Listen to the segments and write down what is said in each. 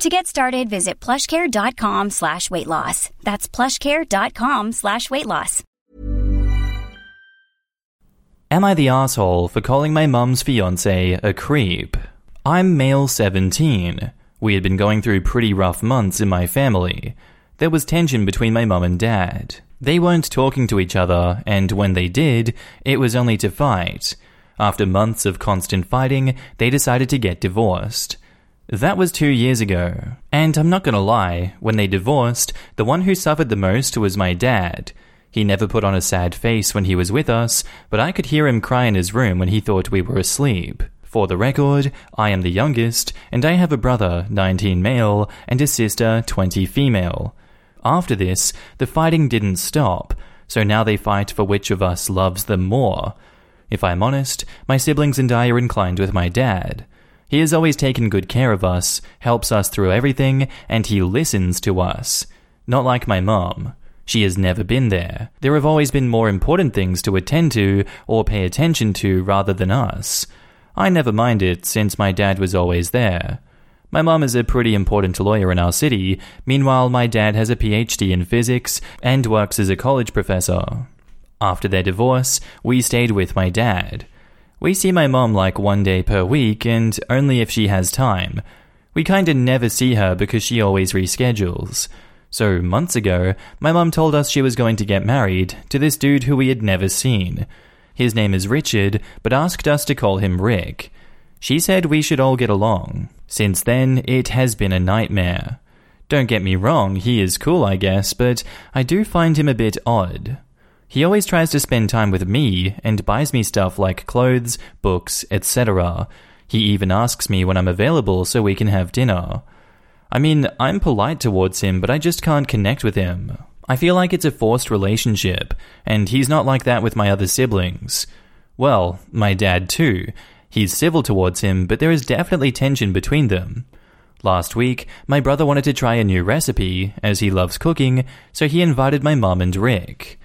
To get started, visit plushcare.com slash weight loss. That's plushcare.com slash weight loss. Am I the asshole for calling my mum's fiance a creep? I'm male 17. We had been going through pretty rough months in my family. There was tension between my mum and dad. They weren't talking to each other, and when they did, it was only to fight. After months of constant fighting, they decided to get divorced. That was two years ago. And I'm not gonna lie, when they divorced, the one who suffered the most was my dad. He never put on a sad face when he was with us, but I could hear him cry in his room when he thought we were asleep. For the record, I am the youngest, and I have a brother, 19 male, and a sister, 20 female. After this, the fighting didn't stop, so now they fight for which of us loves them more. If I'm honest, my siblings and I are inclined with my dad. He has always taken good care of us, helps us through everything, and he listens to us. Not like my mom. She has never been there. There have always been more important things to attend to or pay attention to rather than us. I never mind it since my dad was always there. My mom is a pretty important lawyer in our city, meanwhile, my dad has a PhD in physics and works as a college professor. After their divorce, we stayed with my dad. We see my mom like one day per week and only if she has time. We kinda never see her because she always reschedules. So, months ago, my mom told us she was going to get married to this dude who we had never seen. His name is Richard, but asked us to call him Rick. She said we should all get along. Since then, it has been a nightmare. Don't get me wrong, he is cool, I guess, but I do find him a bit odd. He always tries to spend time with me and buys me stuff like clothes, books, etc. He even asks me when I'm available so we can have dinner. I mean, I'm polite towards him, but I just can't connect with him. I feel like it's a forced relationship, and he's not like that with my other siblings. Well, my dad too. He's civil towards him, but there is definitely tension between them. Last week, my brother wanted to try a new recipe, as he loves cooking, so he invited my mum and Rick.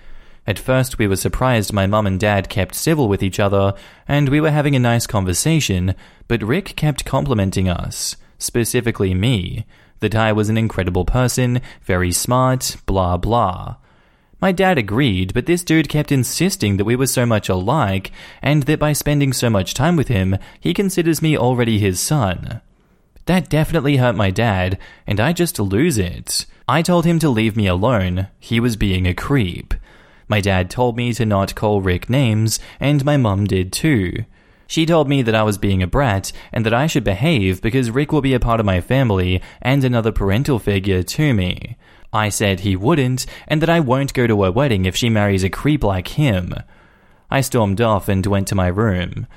At first, we were surprised my mum and dad kept civil with each other, and we were having a nice conversation, but Rick kept complimenting us, specifically me, that I was an incredible person, very smart, blah blah. My dad agreed, but this dude kept insisting that we were so much alike, and that by spending so much time with him, he considers me already his son. That definitely hurt my dad, and I just lose it. I told him to leave me alone, he was being a creep. My dad told me to not call Rick names, and my mum did too. She told me that I was being a brat and that I should behave because Rick will be a part of my family and another parental figure to me. I said he wouldn't and that I won't go to her wedding if she marries a creep like him. I stormed off and went to my room.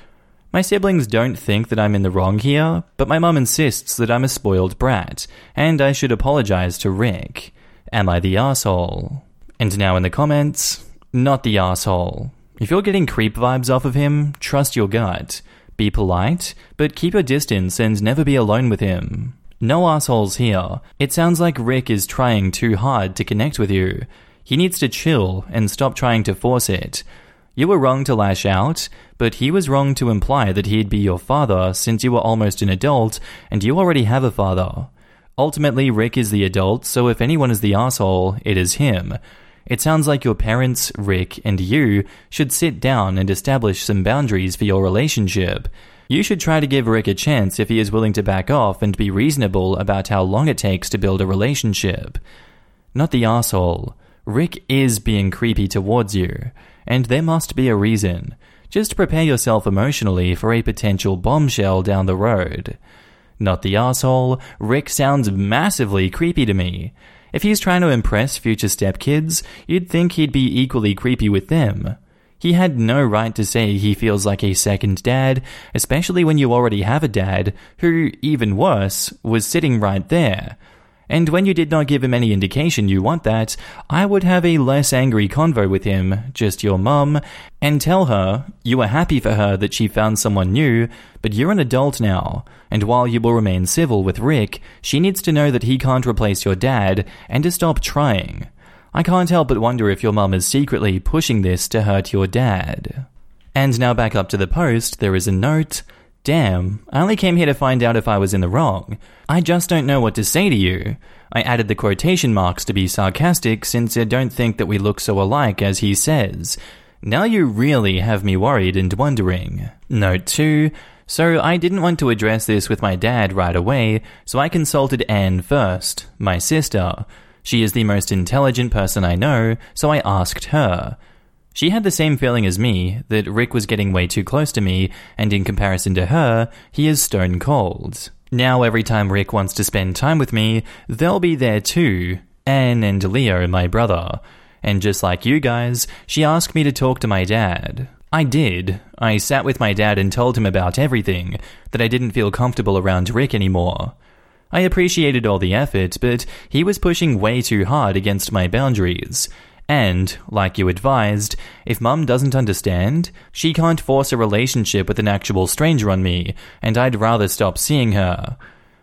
My siblings don't think that I'm in the wrong here, but my mum insists that I'm a spoiled brat and I should apologize to Rick. Am I the asshole? And now in the comments, not the asshole. If you're getting creep vibes off of him, trust your gut. Be polite, but keep a distance and never be alone with him. No assholes here. It sounds like Rick is trying too hard to connect with you. He needs to chill and stop trying to force it. You were wrong to lash out, but he was wrong to imply that he'd be your father since you were almost an adult and you already have a father. Ultimately, Rick is the adult, so if anyone is the asshole, it is him. It sounds like your parents, Rick, and you should sit down and establish some boundaries for your relationship. You should try to give Rick a chance if he is willing to back off and be reasonable about how long it takes to build a relationship. Not the asshole. Rick is being creepy towards you, and there must be a reason. Just prepare yourself emotionally for a potential bombshell down the road. Not the asshole. Rick sounds massively creepy to me. If he's trying to impress future stepkids, you'd think he'd be equally creepy with them. He had no right to say he feels like a second dad, especially when you already have a dad who, even worse, was sitting right there. And when you did not give him any indication you want that, I would have a less angry convo with him, just your mum, and tell her you are happy for her that she found someone new, but you're an adult now, and while you will remain civil with Rick, she needs to know that he can't replace your dad and to stop trying. I can't help but wonder if your mum is secretly pushing this to hurt your dad. And now back up to the post, there is a note. Damn, I only came here to find out if I was in the wrong. I just don't know what to say to you. I added the quotation marks to be sarcastic since I don't think that we look so alike as he says. Now you really have me worried and wondering. Note 2. So I didn't want to address this with my dad right away, so I consulted Anne first, my sister. She is the most intelligent person I know, so I asked her. She had the same feeling as me that Rick was getting way too close to me, and in comparison to her, he is stone cold. Now, every time Rick wants to spend time with me, they'll be there too Anne and Leo, my brother. And just like you guys, she asked me to talk to my dad. I did. I sat with my dad and told him about everything, that I didn't feel comfortable around Rick anymore. I appreciated all the effort, but he was pushing way too hard against my boundaries. And, like you advised, if mum doesn't understand, she can't force a relationship with an actual stranger on me, and I'd rather stop seeing her.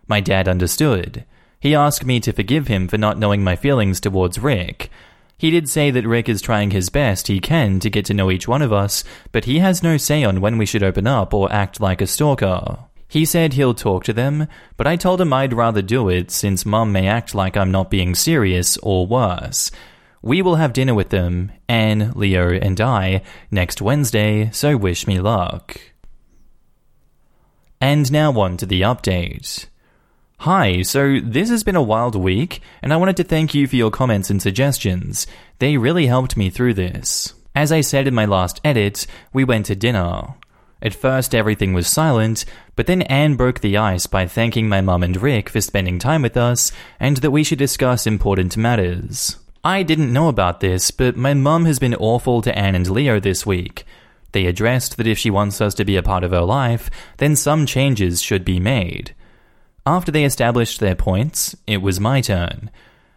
My dad understood. He asked me to forgive him for not knowing my feelings towards Rick. He did say that Rick is trying his best he can to get to know each one of us, but he has no say on when we should open up or act like a stalker. He said he'll talk to them, but I told him I'd rather do it since mum may act like I'm not being serious or worse. We will have dinner with them, Anne, Leo, and I, next Wednesday, so wish me luck. And now on to the update. Hi, so this has been a wild week, and I wanted to thank you for your comments and suggestions. They really helped me through this. As I said in my last edit, we went to dinner. At first, everything was silent, but then Anne broke the ice by thanking my mum and Rick for spending time with us and that we should discuss important matters. I didn't know about this, but my mum has been awful to Anne and Leo this week. They addressed that if she wants us to be a part of her life, then some changes should be made. After they established their points, it was my turn.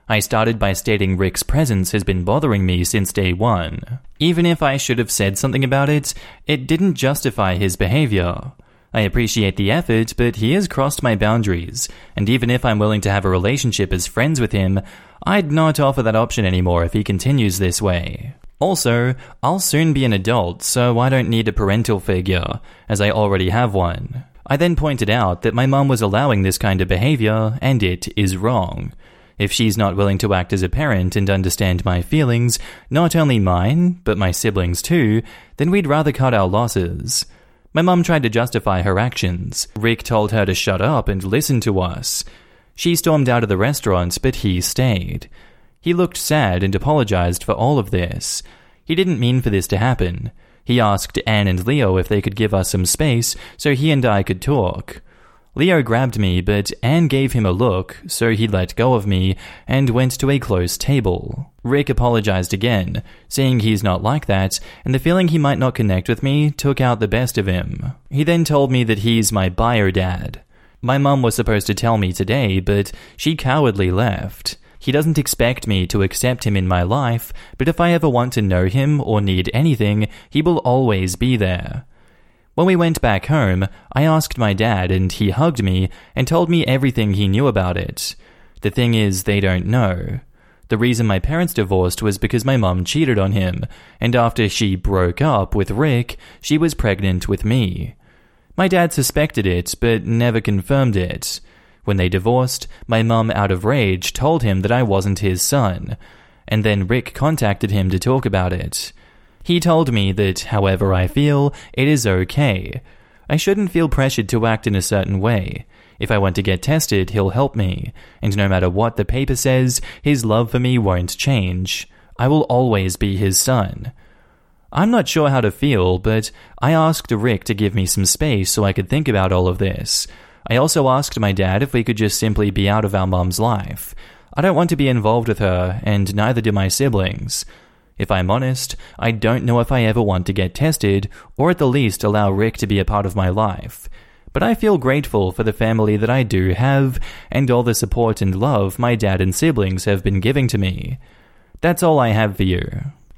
I started by stating Rick's presence has been bothering me since day one. Even if I should have said something about it, it didn't justify his behavior. I appreciate the effort, but he has crossed my boundaries, and even if I'm willing to have a relationship as friends with him, I'd not offer that option anymore if he continues this way. Also, I'll soon be an adult, so I don't need a parental figure, as I already have one. I then pointed out that my mum was allowing this kind of behavior, and it is wrong. If she's not willing to act as a parent and understand my feelings, not only mine, but my siblings too, then we'd rather cut our losses. My mum tried to justify her actions. Rick told her to shut up and listen to us. She stormed out of the restaurant, but he stayed. He looked sad and apologized for all of this. He didn't mean for this to happen. He asked Anne and Leo if they could give us some space so he and I could talk. Leo grabbed me, but Anne gave him a look, so he let go of me and went to a close table. Rick apologized again, saying he's not like that, and the feeling he might not connect with me took out the best of him. He then told me that he's my bio dad. My mum was supposed to tell me today, but she cowardly left. He doesn't expect me to accept him in my life, but if I ever want to know him or need anything, he will always be there. When we went back home, I asked my dad and he hugged me and told me everything he knew about it. The thing is, they don't know. The reason my parents divorced was because my mum cheated on him, and after she broke up with Rick, she was pregnant with me. My dad suspected it, but never confirmed it. When they divorced, my mum, out of rage, told him that I wasn't his son, and then Rick contacted him to talk about it. He told me that, however I feel, it is okay. I shouldn't feel pressured to act in a certain way. If I want to get tested, he'll help me, and no matter what the paper says, his love for me won't change. I will always be his son. I'm not sure how to feel, but I asked Rick to give me some space so I could think about all of this. I also asked my dad if we could just simply be out of our mum's life. I don't want to be involved with her, and neither do my siblings. If I'm honest, I don't know if I ever want to get tested, or at the least allow Rick to be a part of my life. But I feel grateful for the family that I do have and all the support and love my dad and siblings have been giving to me. That's all I have for you.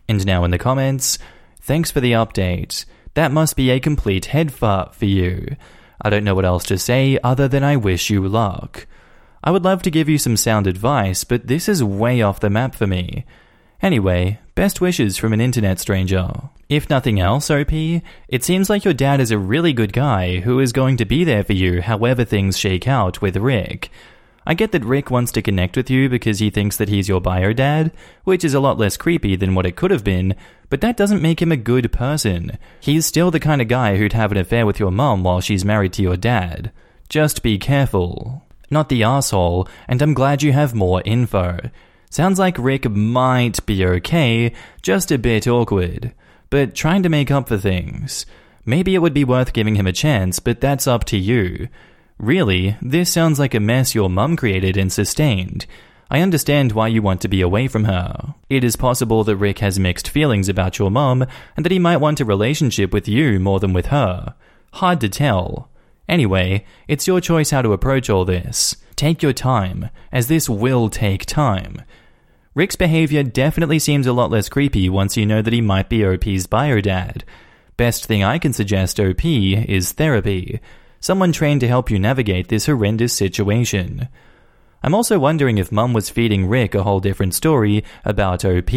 And now in the comments, thanks for the update. That must be a complete head fart for you. I don't know what else to say other than I wish you luck. I would love to give you some sound advice, but this is way off the map for me. Anyway, best wishes from an internet stranger. If nothing else, OP, it seems like your dad is a really good guy who is going to be there for you however things shake out with Rick. I get that Rick wants to connect with you because he thinks that he's your bio dad, which is a lot less creepy than what it could have been, but that doesn't make him a good person. He's still the kind of guy who'd have an affair with your mom while she's married to your dad. Just be careful. Not the asshole, and I'm glad you have more info. Sounds like Rick might be okay, just a bit awkward. But trying to make up for things. Maybe it would be worth giving him a chance, but that's up to you. Really, this sounds like a mess your mum created and sustained. I understand why you want to be away from her. It is possible that Rick has mixed feelings about your mum and that he might want a relationship with you more than with her. Hard to tell. Anyway, it's your choice how to approach all this. Take your time, as this will take time. Rick's behavior definitely seems a lot less creepy once you know that he might be OP's bio dad. Best thing I can suggest OP is therapy. Someone trained to help you navigate this horrendous situation. I'm also wondering if Mum was feeding Rick a whole different story about OP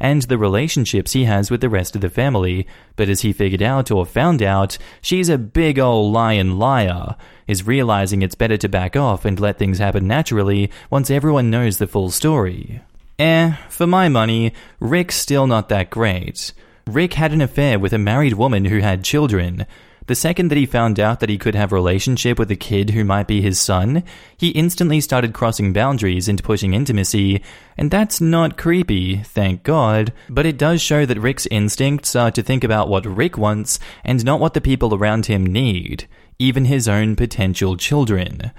and the relationships he has with the rest of the family, but as he figured out or found out, she's a big ol' lion liar, is realizing it's better to back off and let things happen naturally once everyone knows the full story. Eh, for my money, Rick's still not that great. Rick had an affair with a married woman who had children. The second that he found out that he could have a relationship with a kid who might be his son, he instantly started crossing boundaries and pushing intimacy, and that's not creepy, thank God, but it does show that Rick's instincts are to think about what Rick wants and not what the people around him need, even his own potential children.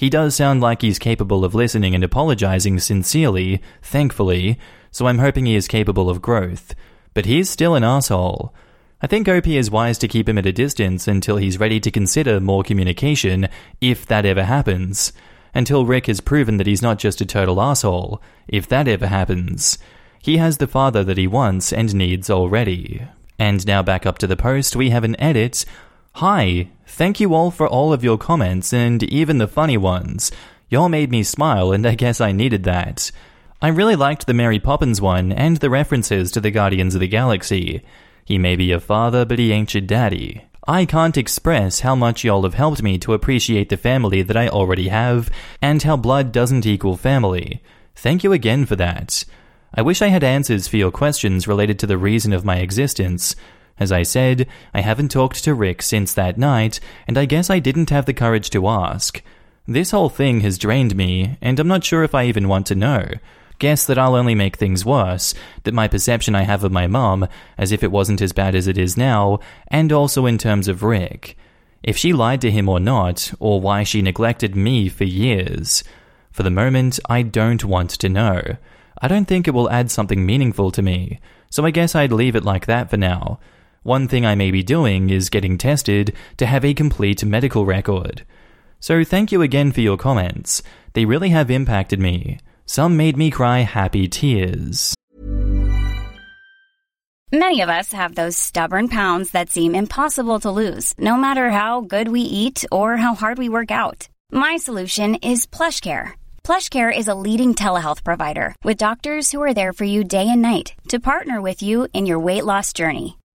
He does sound like he's capable of listening and apologizing sincerely, thankfully, so I'm hoping he is capable of growth. But he's still an asshole. I think OP is wise to keep him at a distance until he's ready to consider more communication, if that ever happens. Until Rick has proven that he's not just a total asshole, if that ever happens. He has the father that he wants and needs already. And now back up to the post, we have an edit Hi, thank you all for all of your comments and even the funny ones. Y'all made me smile, and I guess I needed that. I really liked the Mary Poppins one and the references to the Guardians of the Galaxy. He may be your father, but he ain't your daddy. I can't express how much y'all have helped me to appreciate the family that I already have, and how blood doesn't equal family. Thank you again for that. I wish I had answers for your questions related to the reason of my existence, as I said, I haven't talked to Rick since that night, and I guess I didn't have the courage to ask. This whole thing has drained me, and I'm not sure if I even want to know. Guess that I'll only make things worse, that my perception I have of my mom, as if it wasn't as bad as it is now, and also in terms of Rick. If she lied to him or not, or why she neglected me for years. For the moment, I don't want to know. I don't think it will add something meaningful to me, so I guess I'd leave it like that for now. One thing I may be doing is getting tested to have a complete medical record. So thank you again for your comments. They really have impacted me. Some made me cry happy tears. Many of us have those stubborn pounds that seem impossible to lose, no matter how good we eat or how hard we work out. My solution is PlushCare. PlushCare is a leading telehealth provider with doctors who are there for you day and night to partner with you in your weight loss journey.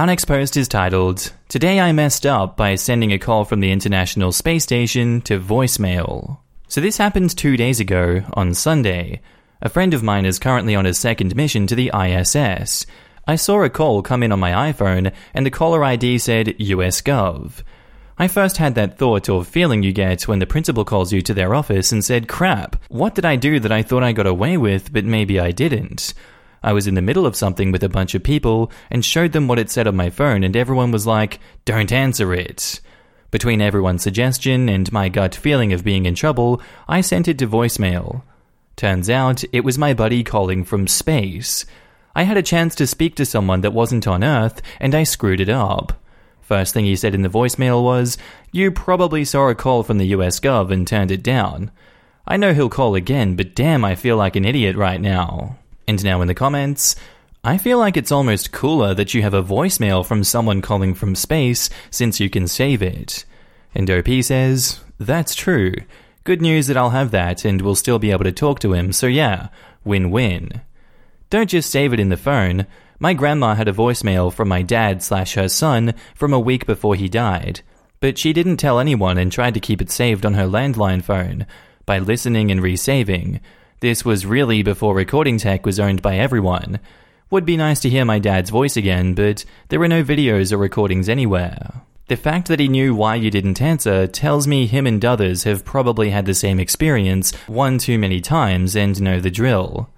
Our next post is titled, Today I Messed Up by Sending a Call from the International Space Station to Voicemail. So this happened two days ago, on Sunday. A friend of mine is currently on his second mission to the ISS. I saw a call come in on my iPhone, and the caller ID said US Gov. I first had that thought or feeling you get when the principal calls you to their office and said, crap, what did I do that I thought I got away with, but maybe I didn't? I was in the middle of something with a bunch of people and showed them what it said on my phone, and everyone was like, Don't answer it. Between everyone's suggestion and my gut feeling of being in trouble, I sent it to voicemail. Turns out it was my buddy calling from space. I had a chance to speak to someone that wasn't on Earth, and I screwed it up. First thing he said in the voicemail was, You probably saw a call from the US Gov and turned it down. I know he'll call again, but damn, I feel like an idiot right now. And now in the comments, I feel like it's almost cooler that you have a voicemail from someone calling from space since you can save it. And OP says, That's true. Good news that I'll have that and we'll still be able to talk to him, so yeah, win win. Don't just save it in the phone. My grandma had a voicemail from my dad slash her son from a week before he died, but she didn't tell anyone and tried to keep it saved on her landline phone by listening and resaving. This was really before recording tech was owned by everyone. Would be nice to hear my dad's voice again, but there were no videos or recordings anywhere. The fact that he knew why you didn't answer tells me him and others have probably had the same experience one too many times and know the drill.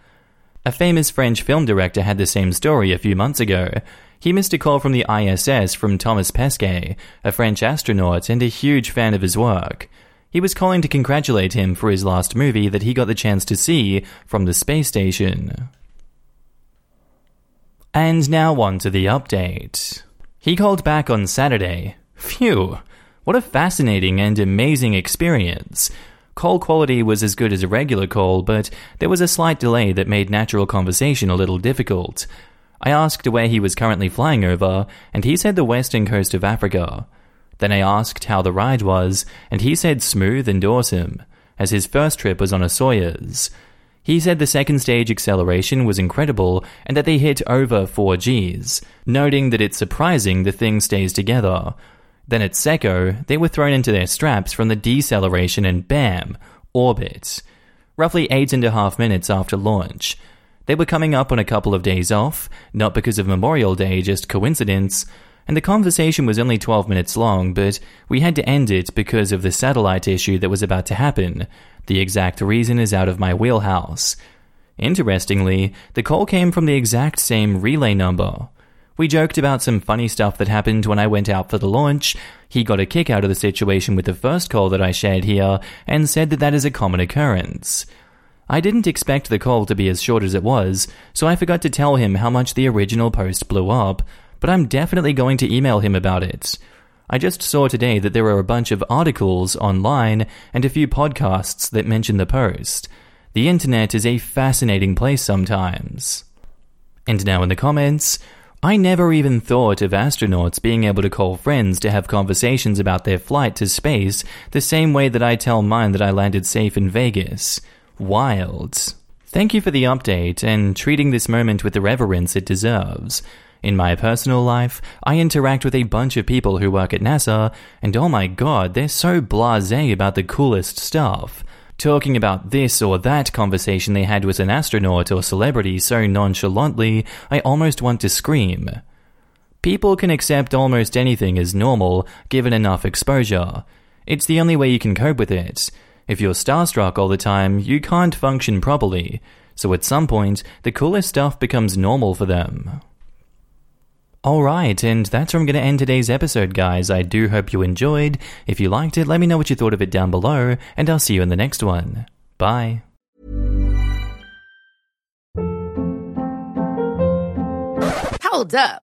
A famous French film director had the same story a few months ago. He missed a call from the ISS from Thomas Pesquet, a French astronaut and a huge fan of his work. He was calling to congratulate him for his last movie that he got the chance to see from the space station. And now on to the update. He called back on Saturday. Phew, what a fascinating and amazing experience. Call quality was as good as a regular call, but there was a slight delay that made natural conversation a little difficult. I asked where he was currently flying over, and he said the western coast of Africa. Then I asked how the ride was, and he said smooth and awesome, as his first trip was on a Soyuz. He said the second stage acceleration was incredible and that they hit over 4 Gs, noting that it's surprising the thing stays together. Then at SECO, they were thrown into their straps from the deceleration and bam, orbit. Roughly eight and a half minutes after launch. They were coming up on a couple of days off, not because of Memorial Day, just coincidence, and the conversation was only 12 minutes long, but we had to end it because of the satellite issue that was about to happen. The exact reason is out of my wheelhouse. Interestingly, the call came from the exact same relay number. We joked about some funny stuff that happened when I went out for the launch. He got a kick out of the situation with the first call that I shared here and said that that is a common occurrence. I didn't expect the call to be as short as it was, so I forgot to tell him how much the original post blew up, but I'm definitely going to email him about it. I just saw today that there are a bunch of articles online and a few podcasts that mention the post. The internet is a fascinating place sometimes. And now in the comments, I never even thought of astronauts being able to call friends to have conversations about their flight to space the same way that I tell mine that I landed safe in Vegas. Wild. Thank you for the update and treating this moment with the reverence it deserves. In my personal life, I interact with a bunch of people who work at NASA, and oh my god, they're so blase about the coolest stuff. Talking about this or that conversation they had with an astronaut or celebrity so nonchalantly, I almost want to scream. People can accept almost anything as normal, given enough exposure. It's the only way you can cope with it. If you're starstruck all the time, you can't function properly. So at some point, the coolest stuff becomes normal for them. Alright, and that's where I'm going to end today's episode, guys. I do hope you enjoyed. If you liked it, let me know what you thought of it down below, and I'll see you in the next one. Bye. Hold up.